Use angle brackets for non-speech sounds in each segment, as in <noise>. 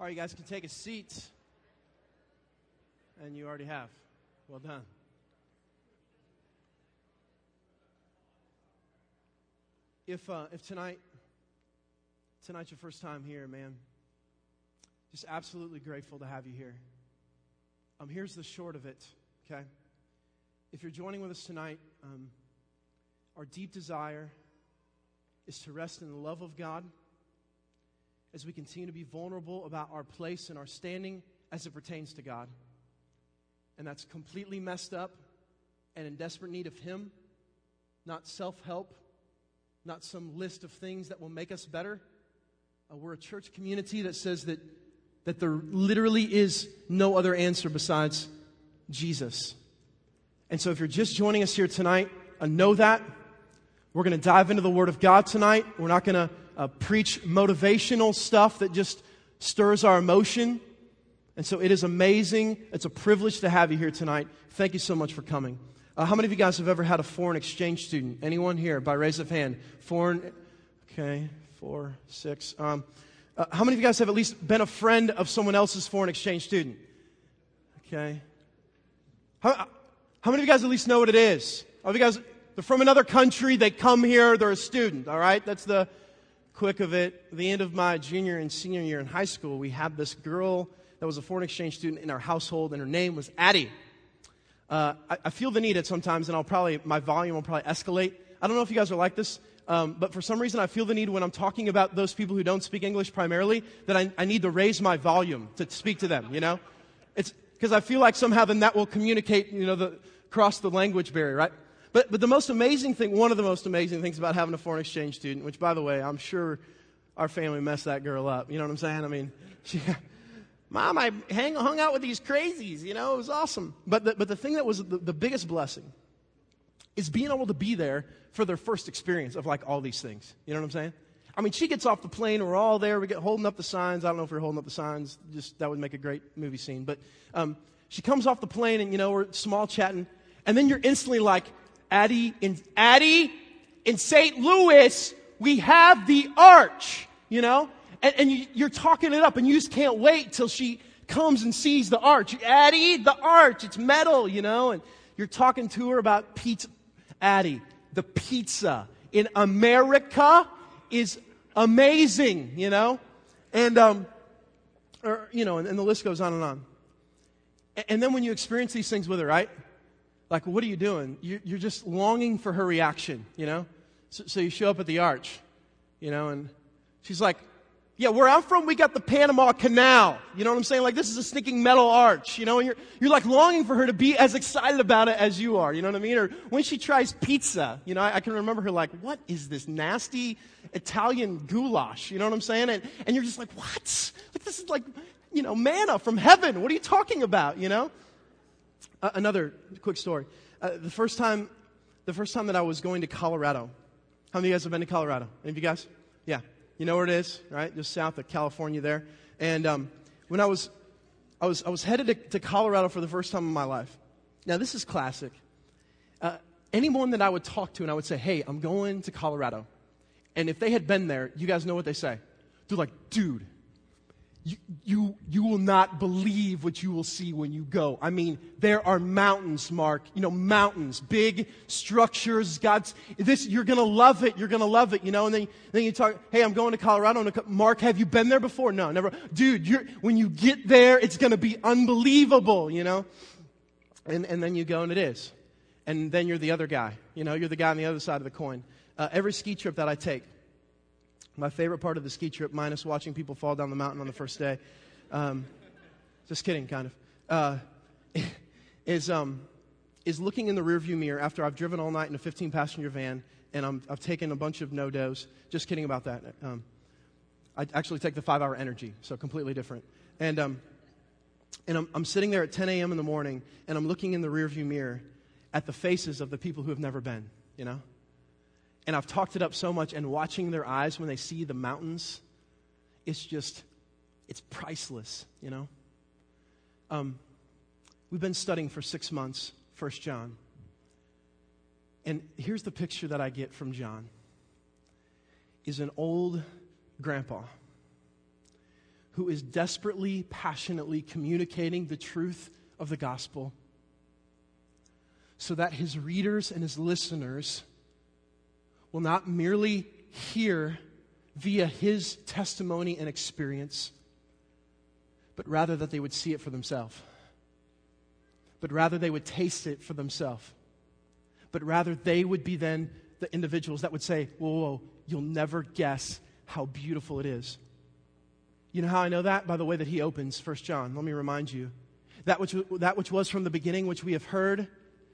All right, you guys can take a seat. And you already have. Well done. If, uh, if tonight, tonight's your first time here, man, just absolutely grateful to have you here. Um, here's the short of it, okay? If you're joining with us tonight, um, our deep desire is to rest in the love of God as we continue to be vulnerable about our place and our standing as it pertains to God. And that's completely messed up and in desperate need of Him, not self help, not some list of things that will make us better. Uh, we're a church community that says that, that there literally is no other answer besides Jesus. And so if you're just joining us here tonight, uh, know that. We're going to dive into the Word of God tonight. We're not going to uh, preach motivational stuff that just stirs our emotion. And so it is amazing. It's a privilege to have you here tonight. Thank you so much for coming. Uh, how many of you guys have ever had a foreign exchange student? Anyone here? By raise of hand. Foreign, okay, four, six. Um, uh, how many of you guys have at least been a friend of someone else's foreign exchange student? Okay. How, how many of you guys at least know what it is? Are you guys, they're from another country, they come here, they're a student, all right? That's the quick of it. The end of my junior and senior year in high school, we had this girl that was a foreign exchange student in our household, and her name was Addie. Uh, I, I, feel the need at sometimes, and I'll probably, my volume will probably escalate. I don't know if you guys are like this, um, but for some reason I feel the need when I'm talking about those people who don't speak English primarily that I, I need to raise my volume to speak to them, you know? It's because I feel like somehow then that will communicate, you know, the, cross the language barrier, right? But, but the most amazing thing, one of the most amazing things about having a foreign exchange student, which by the way, I'm sure our family messed that girl up. You know what I'm saying? I mean, <laughs> she, Mom, I hang, hung out with these crazies, you know, it was awesome. But the, but the thing that was the, the biggest blessing is being able to be there for their first experience of like all these things. You know what I'm saying? I mean, she gets off the plane, we're all there, we get holding up the signs. I don't know if we're holding up the signs, just that would make a great movie scene. But um, she comes off the plane and, you know, we're small chatting, and then you're instantly like, Addie, in, Addie, in St. Louis, we have the arch, you know? and, and you, you're talking it up and you just can't wait till she comes and sees the arch. Addie, the arch, it's metal, you know, and you're talking to her about pizza. Addie, the pizza in America is amazing, you know, and, um, or, you know, and, and the list goes on and on. And, and then when you experience these things with her, right? Like, what are you doing? You're, you're just longing for her reaction, you know? So, so you show up at the arch, you know, and she's like, yeah, where I'm from, we got the Panama Canal. You know what I'm saying? Like, this is a sneaking metal arch, you know, and you're, you're like longing for her to be as excited about it as you are, you know what I mean? Or when she tries pizza, you know, I, I can remember her like, what is this nasty Italian goulash? You know what I'm saying? And, and you're just like, what? Like, this is like, you know, manna from heaven. What are you talking about, you know? Uh, another quick story. Uh, the first time, the first time that I was going to Colorado, how many of you guys have been to Colorado? Any of you guys? Yeah. You know where it is, right? Just south of California there. And um, when I was, I was, I was headed to, to, Colorado for the first time in my life. Now, this is classic. Uh, anyone that I would talk to and I would say, hey, I'm going to Colorado. And if they had been there, you guys know what they say. They're like, dude, you, you, you will not believe what you will see when you go. I mean, there are mountains, Mark. You know, mountains, big structures. God's, this, you're gonna love it. You're gonna love it, you know, and then, then you talk, hey, I'm going to Colorado. Mark, have you been there before? No, never. Dude, you're, when you get there, it's gonna be unbelievable, you know? And, and then you go and it is. And then you're the other guy. You know, you're the guy on the other side of the coin. Uh, every ski trip that I take, my favorite part of the ski trip, minus watching people fall down the mountain on the first day, um, just kidding, kind of, uh, <laughs> is, um, is looking in the rearview mirror after I've driven all night in a 15 passenger van and i have taken a bunch of NoDoz. Just kidding about that. Um, I actually take the five hour energy, so completely different. And, um, and I'm, I'm sitting there at 10 a.m. in the morning and I'm looking in the rearview mirror at the faces of the people who have never been, you know? And I've talked it up so much, and watching their eyes when they see the mountains, it's just, it's priceless, you know? Um, we've been studying for six months, First John. And here's the picture that I get from John is an old grandpa who is desperately, passionately communicating the truth of the gospel so that his readers and his listeners will not merely hear via his testimony and experience, but rather that they would see it for themselves. But rather they would taste it for themselves. But rather they would be then the individuals that would say, Whoa, whoa, you'll never guess how beautiful it is. You know how I know that? By the way that he opens First John. Let me remind you. That which, that which was from the beginning, which we have heard,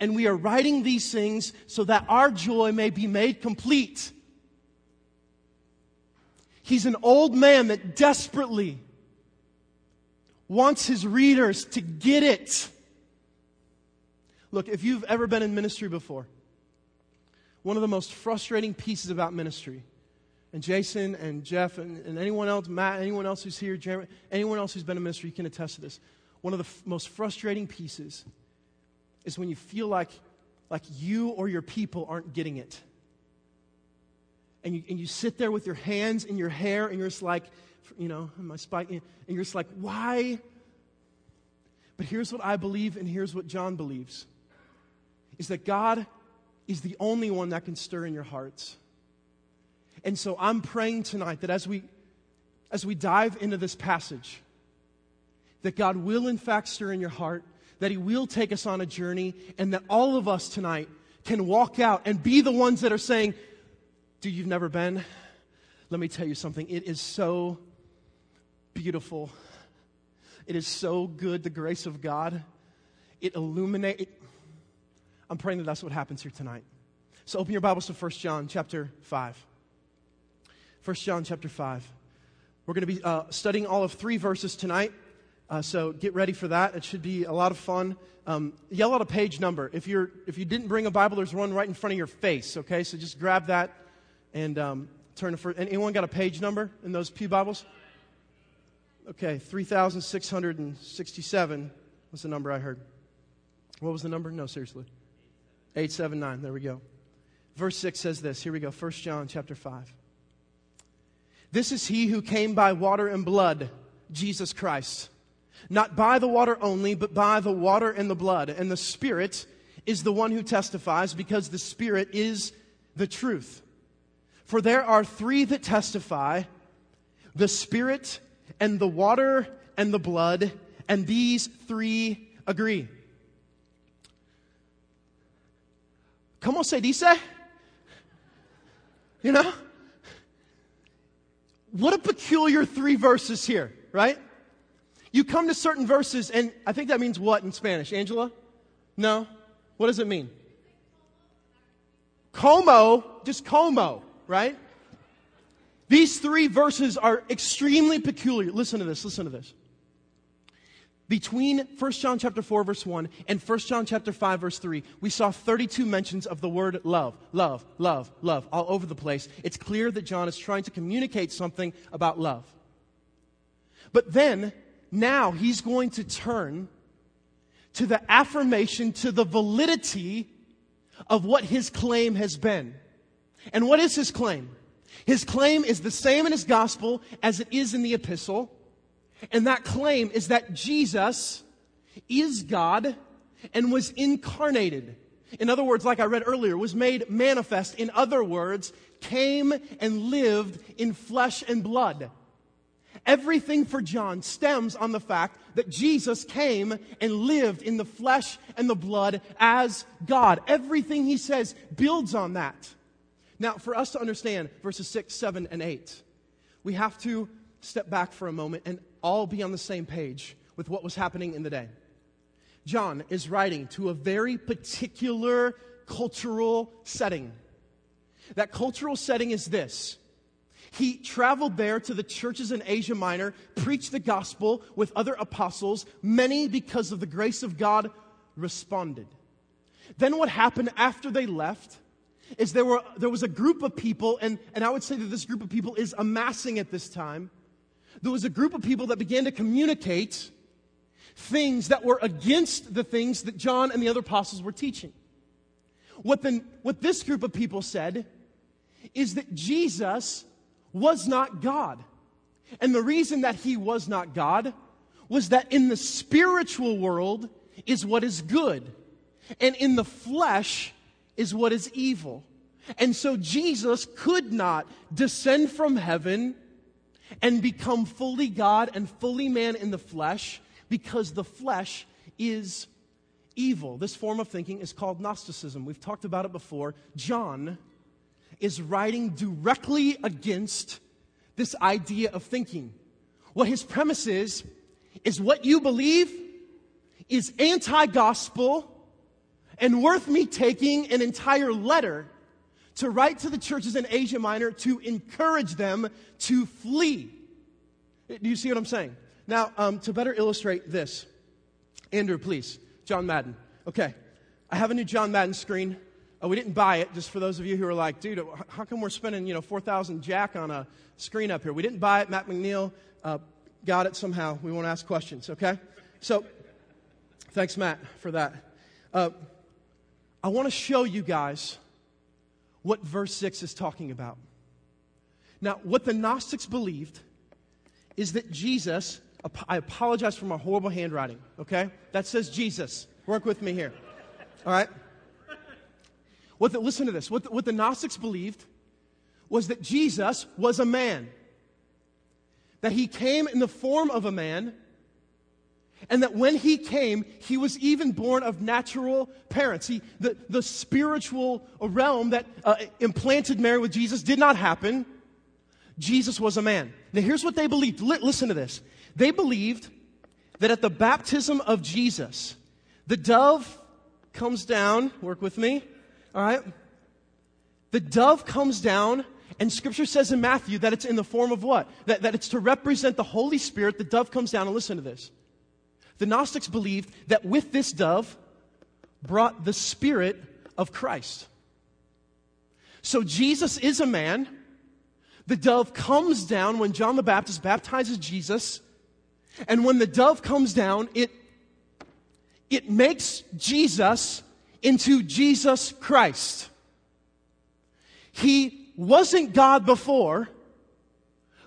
And we are writing these things so that our joy may be made complete. He's an old man that desperately wants his readers to get it. Look, if you've ever been in ministry before, one of the most frustrating pieces about ministry, and Jason and Jeff and, and anyone else, Matt, anyone else who's here, Jeremy, anyone else who's been in ministry you can attest to this. One of the f- most frustrating pieces is when you feel like, like you or your people aren't getting it. And you, and you sit there with your hands in your hair and you're just like, you know, my spike, and you're just like, why? But here's what I believe, and here's what John believes is that God is the only one that can stir in your hearts. And so I'm praying tonight that as we as we dive into this passage, that God will in fact stir in your heart, that He will take us on a journey, and that all of us tonight can walk out and be the ones that are saying, Dude, you've never been? Let me tell you something. It is so beautiful. It is so good, the grace of God. It illuminates. I'm praying that that's what happens here tonight. So open your Bibles to 1 John chapter 5. 1 John chapter 5. We're going to be uh, studying all of three verses tonight. Uh, so get ready for that. It should be a lot of fun. Um, yell out a page number. If, you're, if you didn't bring a Bible, there's one right in front of your face, okay? So just grab that and um, turn to first. Anyone got a page number in those Pew Bibles? Okay, 3,667 was the number I heard. What was the number? No, seriously. 879. There we go. Verse 6 says this. Here we go. 1 John chapter 5. This is he who came by water and blood, Jesus Christ. Not by the water only, but by the water and the blood. And the Spirit is the one who testifies because the Spirit is the truth. For there are three that testify the Spirit and the water and the blood, and these three agree. Como se dice? You know? What a peculiar three verses here, right? You come to certain verses, and I think that means what in Spanish? Angela? No? What does it mean? Como, just como, right? These three verses are extremely peculiar. Listen to this, listen to this between 1 John chapter 4 verse 1 and 1 John chapter 5 verse 3, we saw 32 mentions of the word love, love, love, love all over the place. It's clear that John is trying to communicate something about love. But then, now he's going to turn to the affirmation, to the validity of what his claim has been. And what is his claim? His claim is the same in his gospel as it is in the epistle. And that claim is that Jesus is God and was incarnated. In other words, like I read earlier, was made manifest. In other words, came and lived in flesh and blood. Everything for John stems on the fact that Jesus came and lived in the flesh and the blood as God. Everything he says builds on that. Now, for us to understand verses 6, 7, and 8, we have to step back for a moment and all be on the same page with what was happening in the day. John is writing to a very particular cultural setting. That cultural setting is this He traveled there to the churches in Asia Minor, preached the gospel with other apostles. Many, because of the grace of God, responded. Then what happened after they left is there, were, there was a group of people, and, and I would say that this group of people is amassing at this time. There was a group of people that began to communicate things that were against the things that John and the other apostles were teaching. What, the, what this group of people said is that Jesus was not God. And the reason that he was not God was that in the spiritual world is what is good, and in the flesh is what is evil. And so Jesus could not descend from heaven and become fully God and fully man in the flesh because the flesh is evil. This form of thinking is called Gnosticism. We've talked about it before. John is writing directly against this idea of thinking. What his premise is, is what you believe is anti gospel and worth me taking an entire letter to write to the churches in Asia Minor to encourage them to flee. Do you see what I'm saying? Now, um, to better illustrate this, Andrew, please, John Madden. Okay, I have a new John Madden screen. Uh, we didn't buy it, just for those of you who are like, dude, how come we're spending, you know, 4,000 jack on a screen up here? We didn't buy it. Matt McNeil uh, got it somehow. We won't ask questions, okay? So, thanks, Matt, for that. Uh, I want to show you guys what verse 6 is talking about. Now, what the Gnostics believed is that Jesus, I apologize for my horrible handwriting, okay? That says Jesus. Work with me here. All right? What the, listen to this. What the, what the Gnostics believed was that Jesus was a man, that he came in the form of a man, and that when he came, he was even born of natural parents. He, the, the spiritual realm that uh, implanted Mary with Jesus did not happen. Jesus was a man. Now, here's what they believed. Listen to this. They believed that at the baptism of Jesus, the dove comes down. Work with me. All right? The dove comes down, and scripture says in Matthew that it's in the form of what? That, that it's to represent the Holy Spirit. The dove comes down, and listen to this the Gnostics believed that with this dove brought the Spirit of Christ. So Jesus is a man. The dove comes down when John the Baptist baptizes Jesus. And when the dove comes down, it, it makes Jesus into Jesus Christ. He wasn't God before,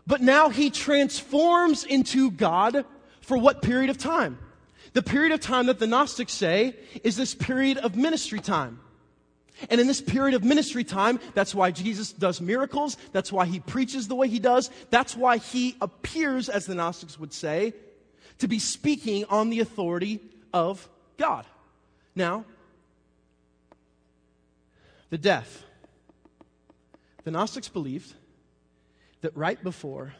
but now he transforms into God for what period of time? The period of time that the Gnostics say is this period of ministry time. And in this period of ministry time, that's why Jesus does miracles. That's why he preaches the way he does. That's why he appears, as the Gnostics would say, to be speaking on the authority of God. Now, the death. The Gnostics believed that right before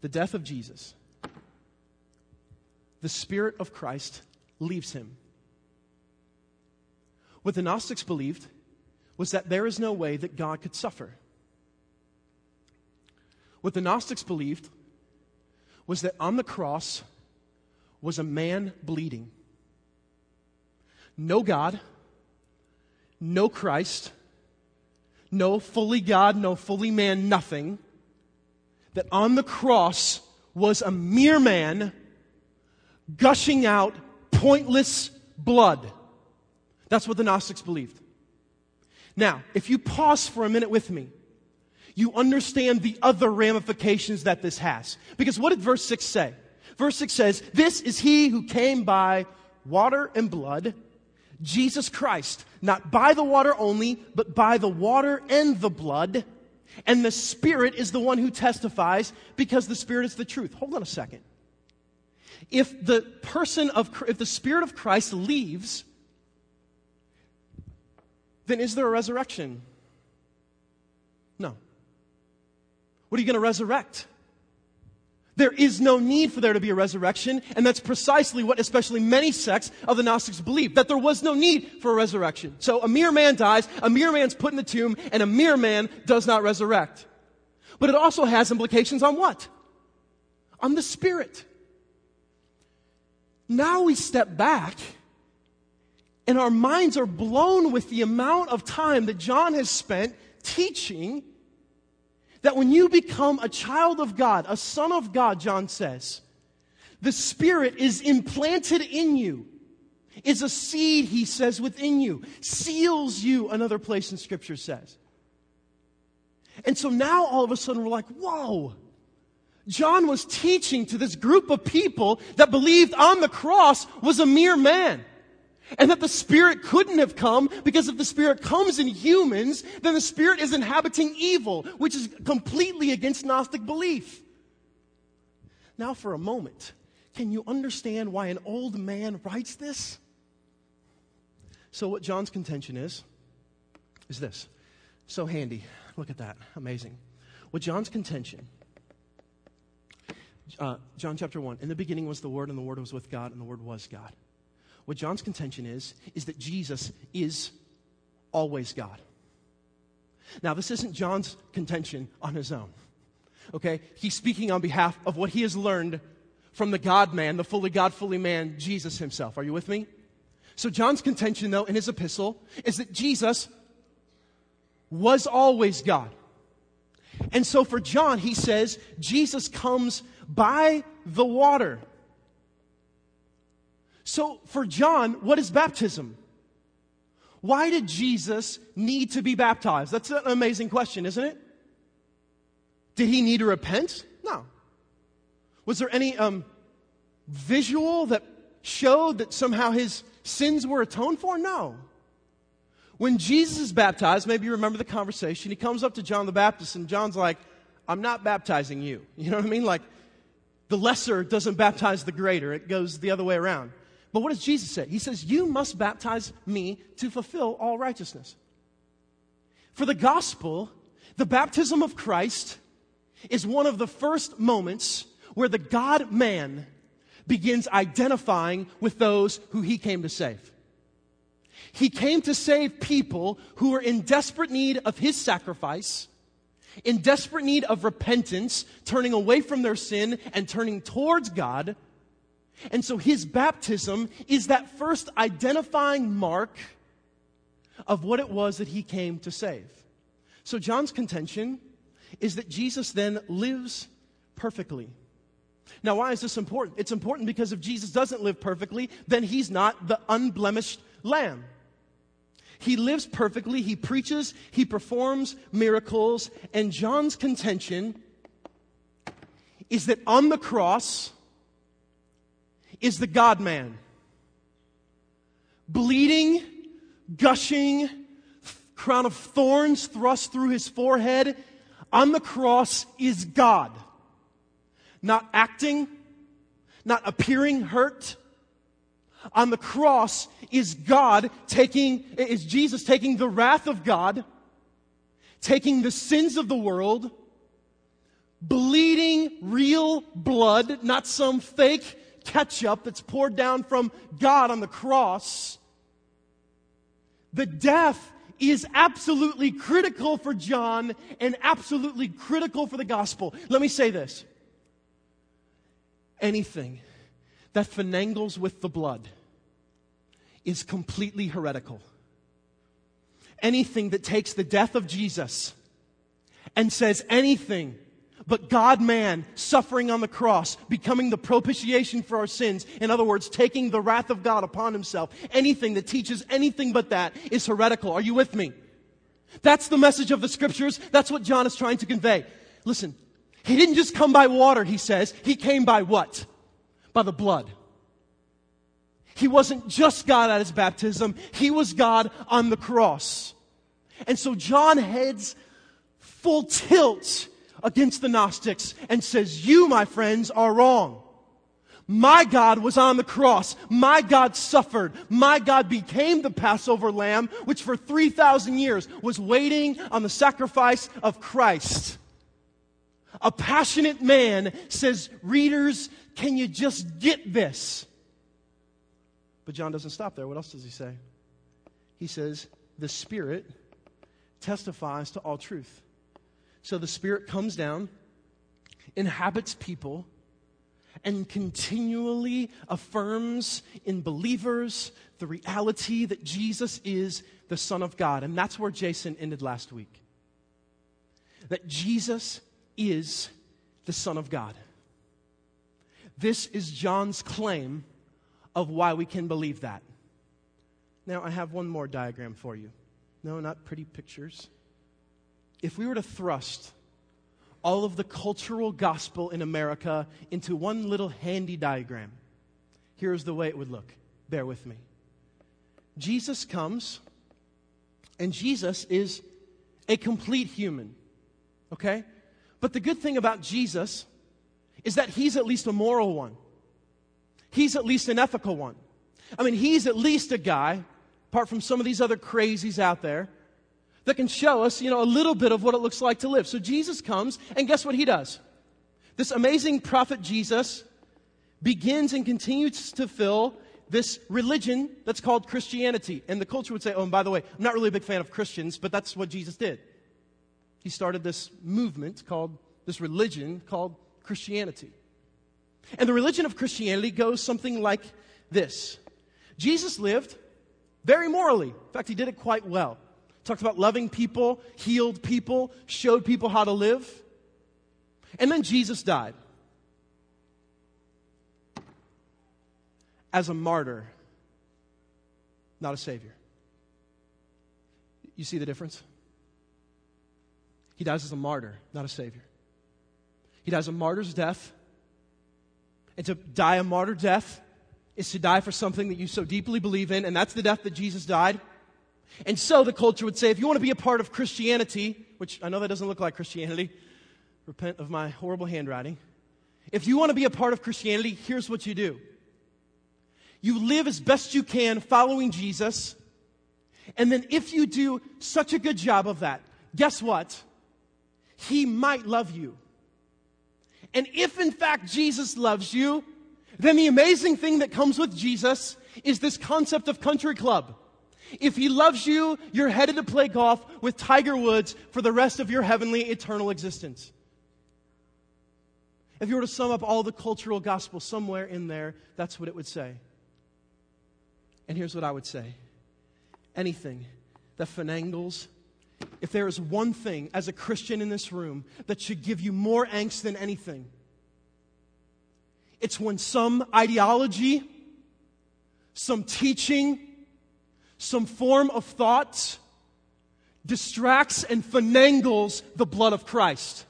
the death of Jesus, the Spirit of Christ leaves him. What the Gnostics believed was that there is no way that God could suffer. What the Gnostics believed was that on the cross was a man bleeding. No God, no Christ, no fully God, no fully man, nothing. That on the cross was a mere man gushing out pointless blood. That's what the Gnostics believed. Now, if you pause for a minute with me, you understand the other ramifications that this has. Because what did verse 6 say? Verse 6 says, This is he who came by water and blood, Jesus Christ, not by the water only, but by the water and the blood. And the Spirit is the one who testifies because the Spirit is the truth. Hold on a second if the person of, if the Spirit of Christ leaves, then is there a resurrection? No. What are you going to resurrect? There is no need for there to be a resurrection, and that's precisely what especially many sects of the Gnostics believe, that there was no need for a resurrection. So a mere man dies, a mere man's put in the tomb, and a mere man does not resurrect. But it also has implications on what? On the Spirit. Now we step back and our minds are blown with the amount of time that John has spent teaching that when you become a child of God, a son of God, John says, the Spirit is implanted in you, is a seed, he says, within you, seals you, another place in Scripture says. And so now all of a sudden we're like, whoa. John was teaching to this group of people that believed on the cross was a mere man. And that the Spirit couldn't have come because if the Spirit comes in humans, then the Spirit is inhabiting evil, which is completely against Gnostic belief. Now, for a moment, can you understand why an old man writes this? So, what John's contention is, is this. So handy. Look at that. Amazing. What John's contention, uh, John chapter 1, in the beginning was the Word, and the Word was with God, and the Word was God. What John's contention is, is that Jesus is always God. Now, this isn't John's contention on his own. Okay? He's speaking on behalf of what he has learned from the God man, the fully God, fully man, Jesus himself. Are you with me? So, John's contention, though, in his epistle, is that Jesus was always God. And so, for John, he says Jesus comes by the water. So, for John, what is baptism? Why did Jesus need to be baptized? That's an amazing question, isn't it? Did he need to repent? No. Was there any um, visual that showed that somehow his sins were atoned for? No. When Jesus is baptized, maybe you remember the conversation, he comes up to John the Baptist, and John's like, I'm not baptizing you. <laughs> You know what I mean? Like, the lesser doesn't baptize the greater, it goes the other way around. But what does Jesus say? He says, You must baptize me to fulfill all righteousness. For the gospel, the baptism of Christ is one of the first moments where the God man begins identifying with those who he came to save. He came to save people who were in desperate need of his sacrifice, in desperate need of repentance, turning away from their sin and turning towards God and so his baptism is that first identifying mark of what it was that he came to save. So John's contention is that Jesus then lives perfectly. Now, why is this important? It's important because if Jesus doesn't live perfectly, then he's not the unblemished lamb. He lives perfectly, he preaches, he performs miracles, and John's contention is that on the cross, is the God man. Bleeding, gushing, crown of thorns thrust through his forehead on the cross is God. Not acting, not appearing hurt. On the cross is God taking, is Jesus taking the wrath of God, taking the sins of the world, bleeding real blood, not some fake ketchup that's poured down from God on the cross. The death is absolutely critical for John and absolutely critical for the gospel. Let me say this anything that finagles with the blood is completely heretical. Anything that takes the death of Jesus and says anything but God man suffering on the cross, becoming the propitiation for our sins. In other words, taking the wrath of God upon himself. Anything that teaches anything but that is heretical. Are you with me? That's the message of the scriptures. That's what John is trying to convey. Listen, he didn't just come by water, he says. He came by what? By the blood. He wasn't just God at his baptism, he was God on the cross. And so John heads full tilt against the Gnostics and says, You, my friends, are wrong. My God was on the cross. My God suffered. My God became the Passover lamb, which for 3,000 years was waiting on the sacrifice of Christ. A passionate man says, Readers, can you just get this? But John doesn't stop there. What else does he say? He says, The Spirit testifies to all truth. So the Spirit comes down, inhabits people, and continually affirms in believers the reality that Jesus is the Son of God. And that's where Jason ended last week. That Jesus is the Son of God. This is John's claim of why we can believe that. Now, I have one more diagram for you. No, not pretty pictures. If we were to thrust all of the cultural gospel in America into one little handy diagram, here's the way it would look. Bear with me. Jesus comes, and Jesus is a complete human. Okay? But the good thing about Jesus is that he's at least a moral one. He's at least an ethical one. I mean, he's at least a guy, apart from some of these other crazies out there, that can show us, you know, a little bit of what it looks like to live. So Jesus comes, and guess what he does? This amazing prophet Jesus begins and continues to fill this religion that's called Christianity. And the culture would say, oh, and by the way, I'm not really a big fan of Christians, but that's what Jesus did. He started this movement called, this religion called Christianity. And the religion of Christianity goes something like this Jesus lived very morally. In fact, he did it quite well. Talked about loving people, healed people, showed people how to live. And then Jesus died as a martyr, not a savior. You see the difference? He dies as a martyr, not a savior. He dies a martyr's death. And to die a martyr death is to die for something that you so deeply believe in, and that's the death that Jesus died. And so the culture would say if you want to be a part of Christianity, which I know that doesn't look like Christianity, repent of my horrible handwriting. If you want to be a part of Christianity, here's what you do you live as best you can following Jesus. And then if you do such a good job of that, guess what? He might love you. And if in fact Jesus loves you, then the amazing thing that comes with Jesus is this concept of country club. If he loves you, you're headed to play golf with Tiger Woods for the rest of your heavenly eternal existence. If you were to sum up all the cultural gospel somewhere in there, that's what it would say. And here's what I would say anything that finagles, if there is one thing as a Christian in this room that should give you more angst than anything, it's when some ideology, some teaching, some form of thought distracts and finagles the blood of Christ.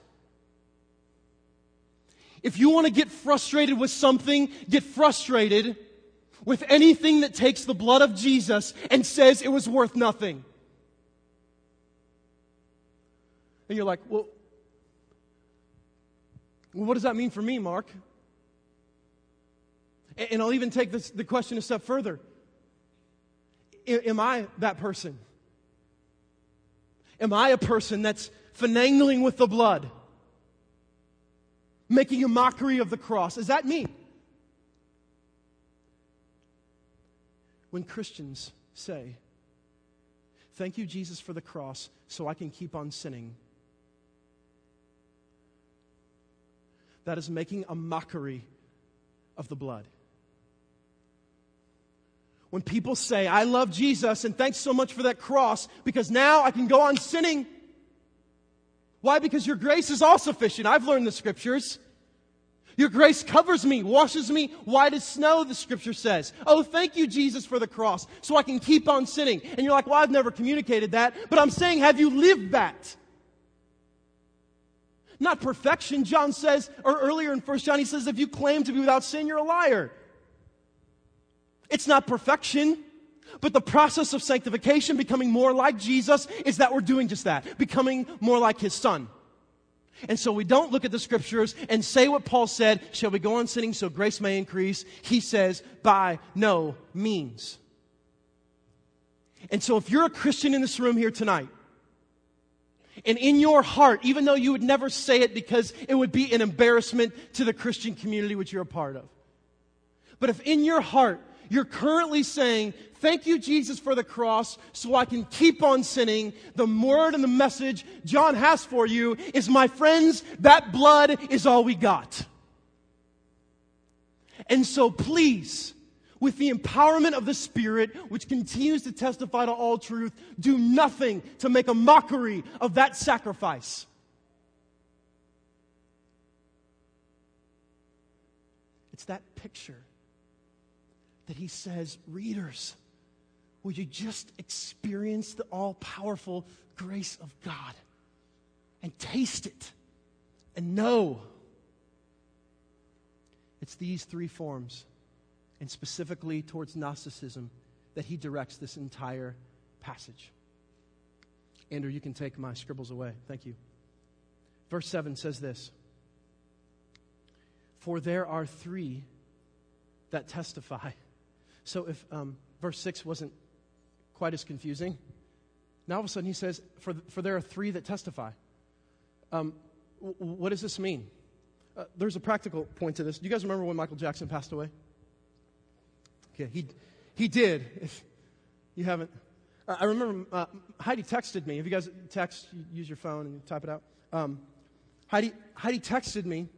If you want to get frustrated with something, get frustrated with anything that takes the blood of Jesus and says it was worth nothing. And you're like, well, what does that mean for me, Mark? And I'll even take this, the question a step further. Am I that person? Am I a person that's finagling with the blood? Making a mockery of the cross? Is that me? When Christians say, Thank you, Jesus, for the cross, so I can keep on sinning. That is making a mockery of the blood when people say, I love Jesus and thanks so much for that cross because now I can go on sinning. Why? Because your grace is all sufficient. I've learned the scriptures. Your grace covers me, washes me white as snow, the scripture says. Oh, thank you, Jesus, for the cross, so I can keep on sinning. And you're like, well, I've never communicated that, but I'm saying, have you lived that? Not perfection. John says, or earlier in 1 John, he says, if you claim to be without sin, you're a liar. It's not perfection. But the process of sanctification, becoming more like Jesus, is that we're doing just that, becoming more like his son. And so we don't look at the scriptures and say what Paul said, shall we go on sinning so grace may increase? He says, by no means. And so if you're a Christian in this room here tonight, and in your heart, even though you would never say it because it would be an embarrassment to the Christian community which you're a part of, but if in your heart you're currently saying, Thank you, Jesus, for the cross, so I can keep on sinning. The word and the message John has for you is, my friends, that blood is all we got. And so please, with the empowerment of the Spirit, which continues to testify to all truth, do nothing to make a mockery of that sacrifice. It's that picture that he says, readers, will you just experience the all powerful grace of God and taste it and know? It's these three forms, and specifically towards Gnosticism, that he directs this entire passage. Andrew, you can take my scribbles away. Thank you. Verse 7 says this For there are three that testify. So if um, verse 6 wasn't quite as confusing, now all of a sudden he says, For, for there are three that testify. Um, w- what does this mean? Uh, there's a practical point to this. Do you guys remember when Michael Jackson passed away? Okay, he, he did. If you haven't, I remember uh, Heidi texted me. If you guys text, use your phone and type it out. Um, Heidi, Heidi texted me,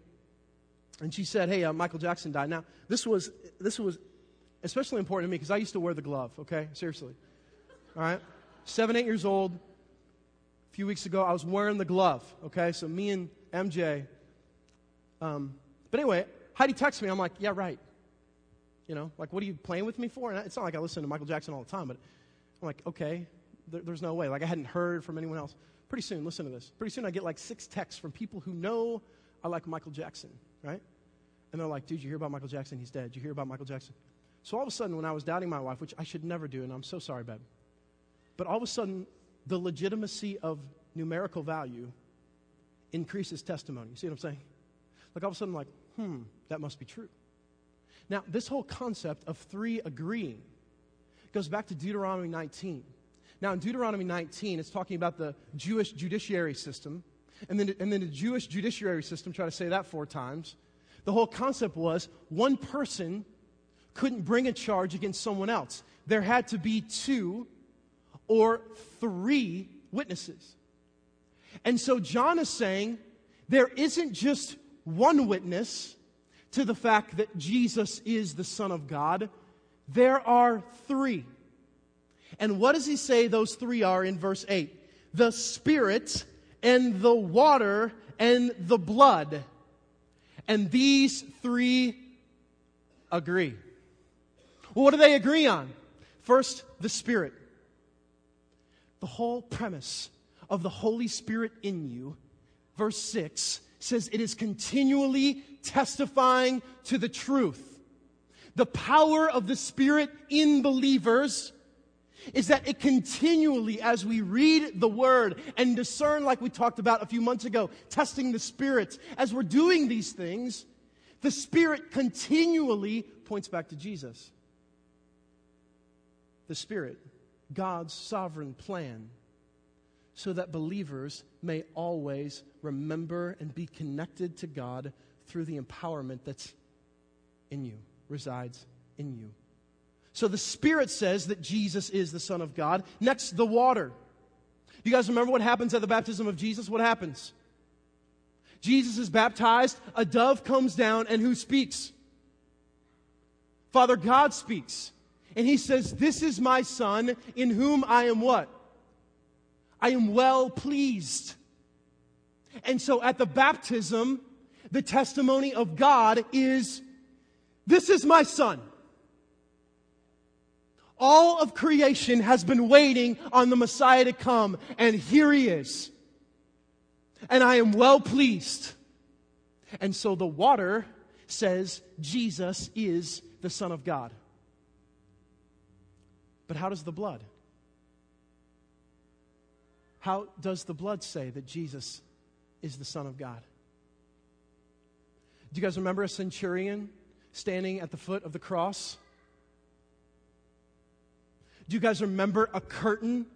and she said, "Hey, uh, Michael Jackson died." Now, this was this was especially important to me because I used to wear the glove. Okay, seriously. All right, seven, eight years old. A few weeks ago, I was wearing the glove. Okay, so me and MJ um, but anyway, Heidi texts me. I'm like, yeah, right. You know, like, what are you playing with me for? And it's not like I listen to Michael Jackson all the time, but I'm like, okay, there, there's no way. Like, I hadn't heard from anyone else. Pretty soon, listen to this. Pretty soon, I get like six texts from people who know I like Michael Jackson, right? And they're like, dude, you hear about Michael Jackson? He's dead. You hear about Michael Jackson? So all of a sudden, when I was doubting my wife, which I should never do, and I'm so sorry, babe, but all of a sudden, the legitimacy of numerical value increases testimony. You see what I'm saying? like all of a sudden, like, hmm, that must be true. Now, this whole concept of three agreeing goes back to Deuteronomy 19. Now, in Deuteronomy 19, it's talking about the Jewish judiciary system. And then, and then the Jewish judiciary system, try to say that four times. The whole concept was one person couldn't bring a charge against someone else. There had to be two or three witnesses. And so John is saying there isn't just one witness to the fact that Jesus is the Son of God. There are three. And what does he say those three are in verse 8? The Spirit and the water and the blood. And these three agree. Well, what do they agree on? First, the Spirit. The whole premise of the Holy Spirit in you, verse 6, says it is continually testifying to the truth. The power of the Spirit in believers is that it continually, as we read the Word and discern, like we talked about a few months ago, testing the spirits, as we're doing these things, the Spirit continually points back to Jesus. The Spirit, God's sovereign plan so that believers may always remember and be connected to God through the empowerment that's in you, resides in you. So the Spirit says that Jesus is the Son of God. Next, the water. You guys remember what happens at the baptism of Jesus? What happens? Jesus is baptized, a dove comes down, and who speaks? Father God speaks. And he says, This is my Son, in whom I am what? I am well pleased. And so at the baptism, the testimony of God is this is my son. All of creation has been waiting on the Messiah to come, and here he is. And I am well pleased. And so the water says Jesus is the Son of God. But how does the blood? How does the blood say that Jesus is the Son of God? Do you guys remember a centurion standing at the foot of the cross? Do you guys remember a curtain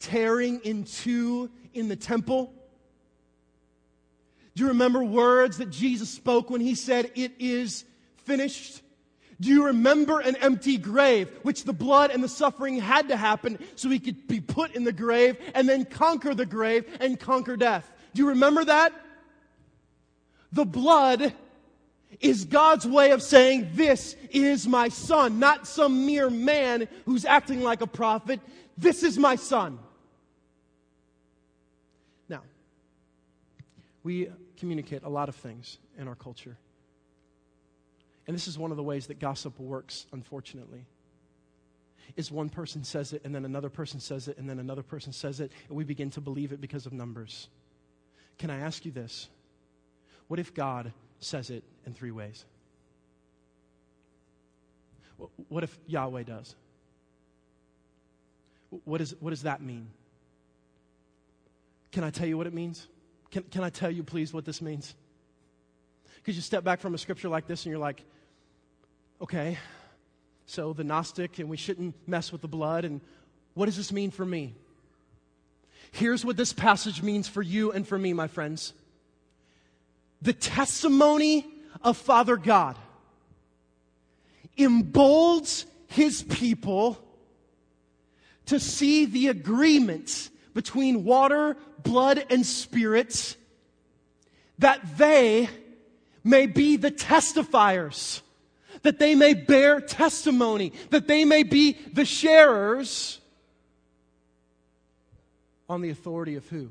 tearing in two in the temple? Do you remember words that Jesus spoke when he said, It is finished? Do you remember an empty grave, which the blood and the suffering had to happen so he could be put in the grave and then conquer the grave and conquer death? Do you remember that? The blood is God's way of saying, This is my son, not some mere man who's acting like a prophet. This is my son. Now, we communicate a lot of things in our culture. And this is one of the ways that gossip works, unfortunately. Is one person says it, and then another person says it, and then another person says it, and we begin to believe it because of numbers. Can I ask you this? What if God says it in three ways? What if Yahweh does? What, is, what does that mean? Can I tell you what it means? Can, can I tell you, please, what this means? Because you step back from a scripture like this and you're like, okay, so the Gnostic, and we shouldn't mess with the blood, and what does this mean for me? Here's what this passage means for you and for me, my friends. The testimony of Father God emboldens his people to see the agreement between water, blood, and spirit that they may be the testifiers, that they may bear testimony, that they may be the sharers on the authority of who?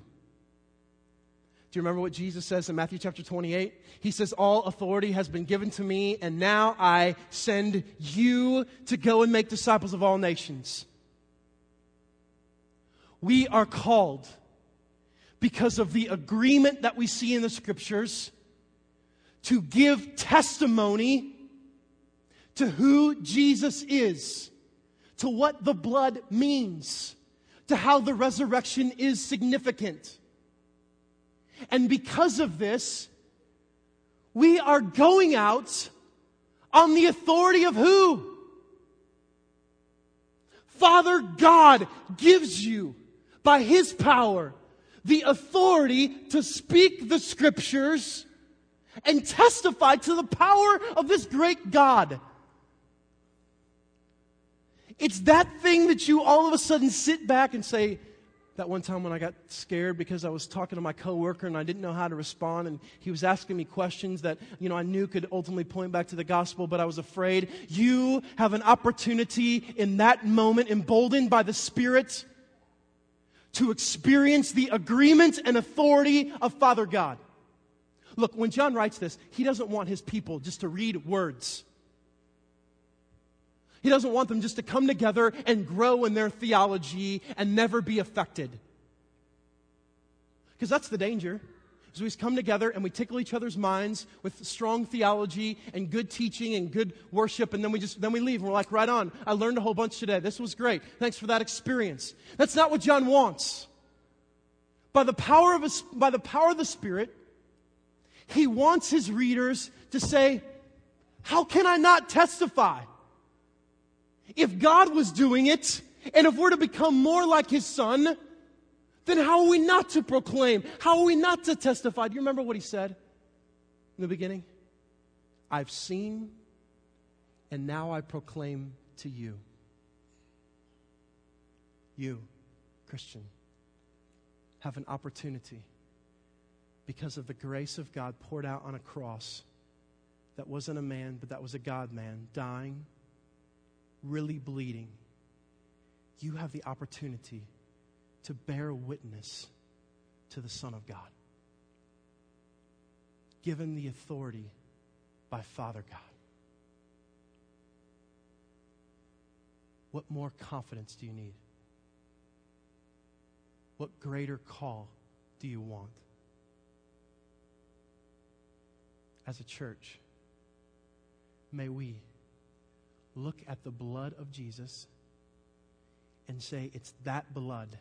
Do you remember what Jesus says in Matthew chapter 28? He says, All authority has been given to me, and now I send you to go and make disciples of all nations. We are called because of the agreement that we see in the scriptures to give testimony to who Jesus is, to what the blood means, to how the resurrection is significant. And because of this, we are going out on the authority of who? Father God gives you, by His power, the authority to speak the scriptures and testify to the power of this great God. It's that thing that you all of a sudden sit back and say, that one time when I got scared because I was talking to my coworker and I didn't know how to respond and he was asking me questions that, you know, I knew could ultimately point back to the gospel, but I was afraid. You have an opportunity in that moment, emboldened by the Spirit, to experience the agreement and authority of Father God. Look, when John writes this, he doesn't want his people just to read words. He doesn't want them just to come together and grow in their theology and never be affected. Because that's the danger. So we come together and we tickle each other's minds with strong theology and good teaching and good worship, and then we just then we leave and we're like, right on. I learned a whole bunch today. This was great. Thanks for that experience. That's not what John wants. By the power of by the power of the Spirit, he wants his readers to say, How can I not testify? If God was doing it, and if we're to become more like his son, then how are we not to proclaim? How are we not to testify? Do you remember what he said in the beginning? I've seen, and now I proclaim to you. You, Christian, have an opportunity because of the grace of God poured out on a cross that wasn't a man, but that was a God man, dying, really bleeding. You have the opportunity to bear witness to the Son of God, given the authority by Father God. What more confidence do you need? What greater call do you want? as a church, may we look at the blood of Jesus and say, it's that blood,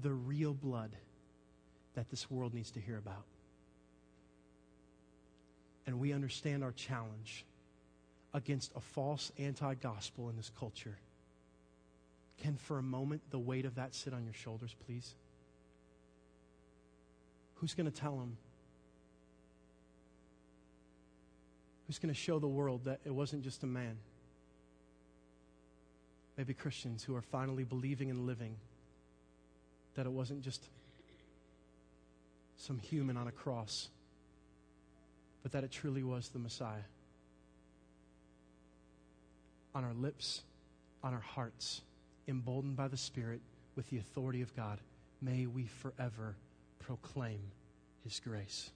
the real blood, that this world needs to hear about. And we understand our challenge against a false anti gospel in this culture. Can for a moment the weight of that sit on your shoulders, please? Who's going to tell them who's going to show the world that it wasn't just a man. Maybe Christians who are finally believing and living that it wasn't just some human on a cross, but that it truly was the Messiah. On our lips, on our hearts, emboldened by the Spirit with the authority of God, may we forever proclaim His grace.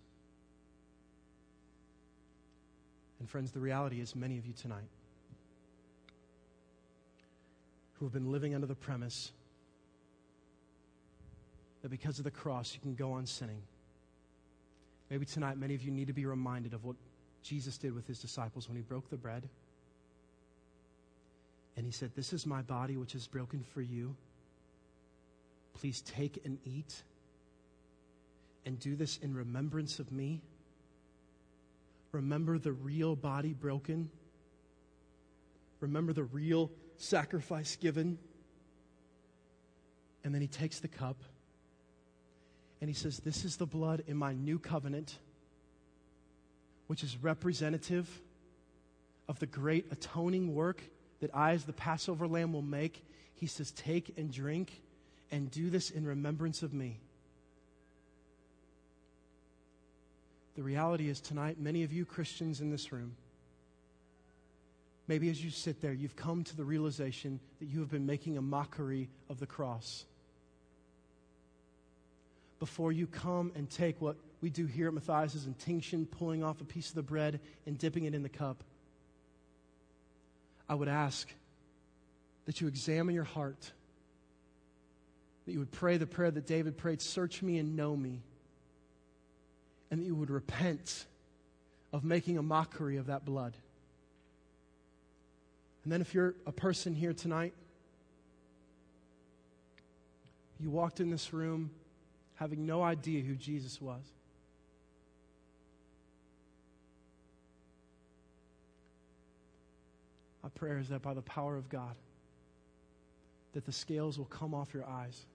And, friends, the reality is many of you tonight who have been living under the premise that because of the cross you can go on sinning. Maybe tonight many of you need to be reminded of what Jesus did with his disciples when he broke the bread. And he said, This is my body which is broken for you. Please take and eat and do this in remembrance of me. Remember the real body broken. Remember the real sacrifice given. And then he takes the cup and he says, This is the blood in my new covenant, which is representative of the great atoning work that I, as the Passover lamb, will make. He says, Take and drink and do this in remembrance of me. The reality is, tonight, many of you Christians in this room, maybe as you sit there, you've come to the realization that you have been making a mockery of the cross. Before you come and take what we do here at Matthias's intinction, pulling off a piece of the bread and dipping it in the cup, I would ask that you examine your heart, that you would pray the prayer that David prayed Search me and know me and that you would repent of making a mockery of that blood. And then, if you're a person here tonight, you walked in this room having no idea who Jesus was. My prayer is that by the power of God, that the scales will come off your eyes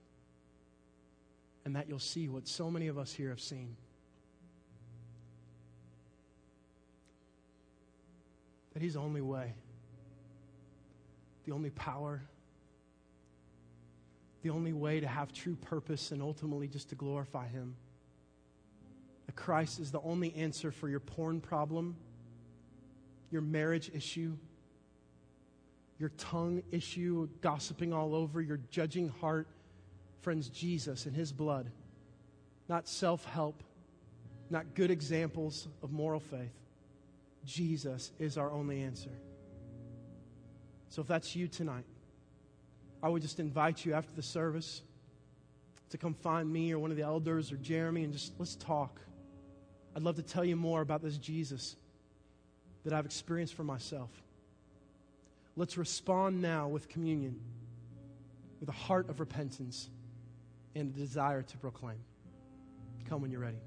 and that you'll see what so many of us here have seen. that He's the only way, the only power, the only way to have true purpose and ultimately just to glorify Him. That Christ is the only answer for your porn problem, your marriage issue, your tongue issue, gossiping all over, your judging heart. Friends, Jesus and His blood, not self help, not good examples of moral faith. Jesus is our only answer. So if that's you tonight, I would just invite you after the service to come find me or one of the elders or Jeremy and just let's talk. I'd love to tell you more about this Jesus that I've experienced for myself. Let's respond now with communion, with a heart of repentance and a desire to proclaim. Come when you're ready.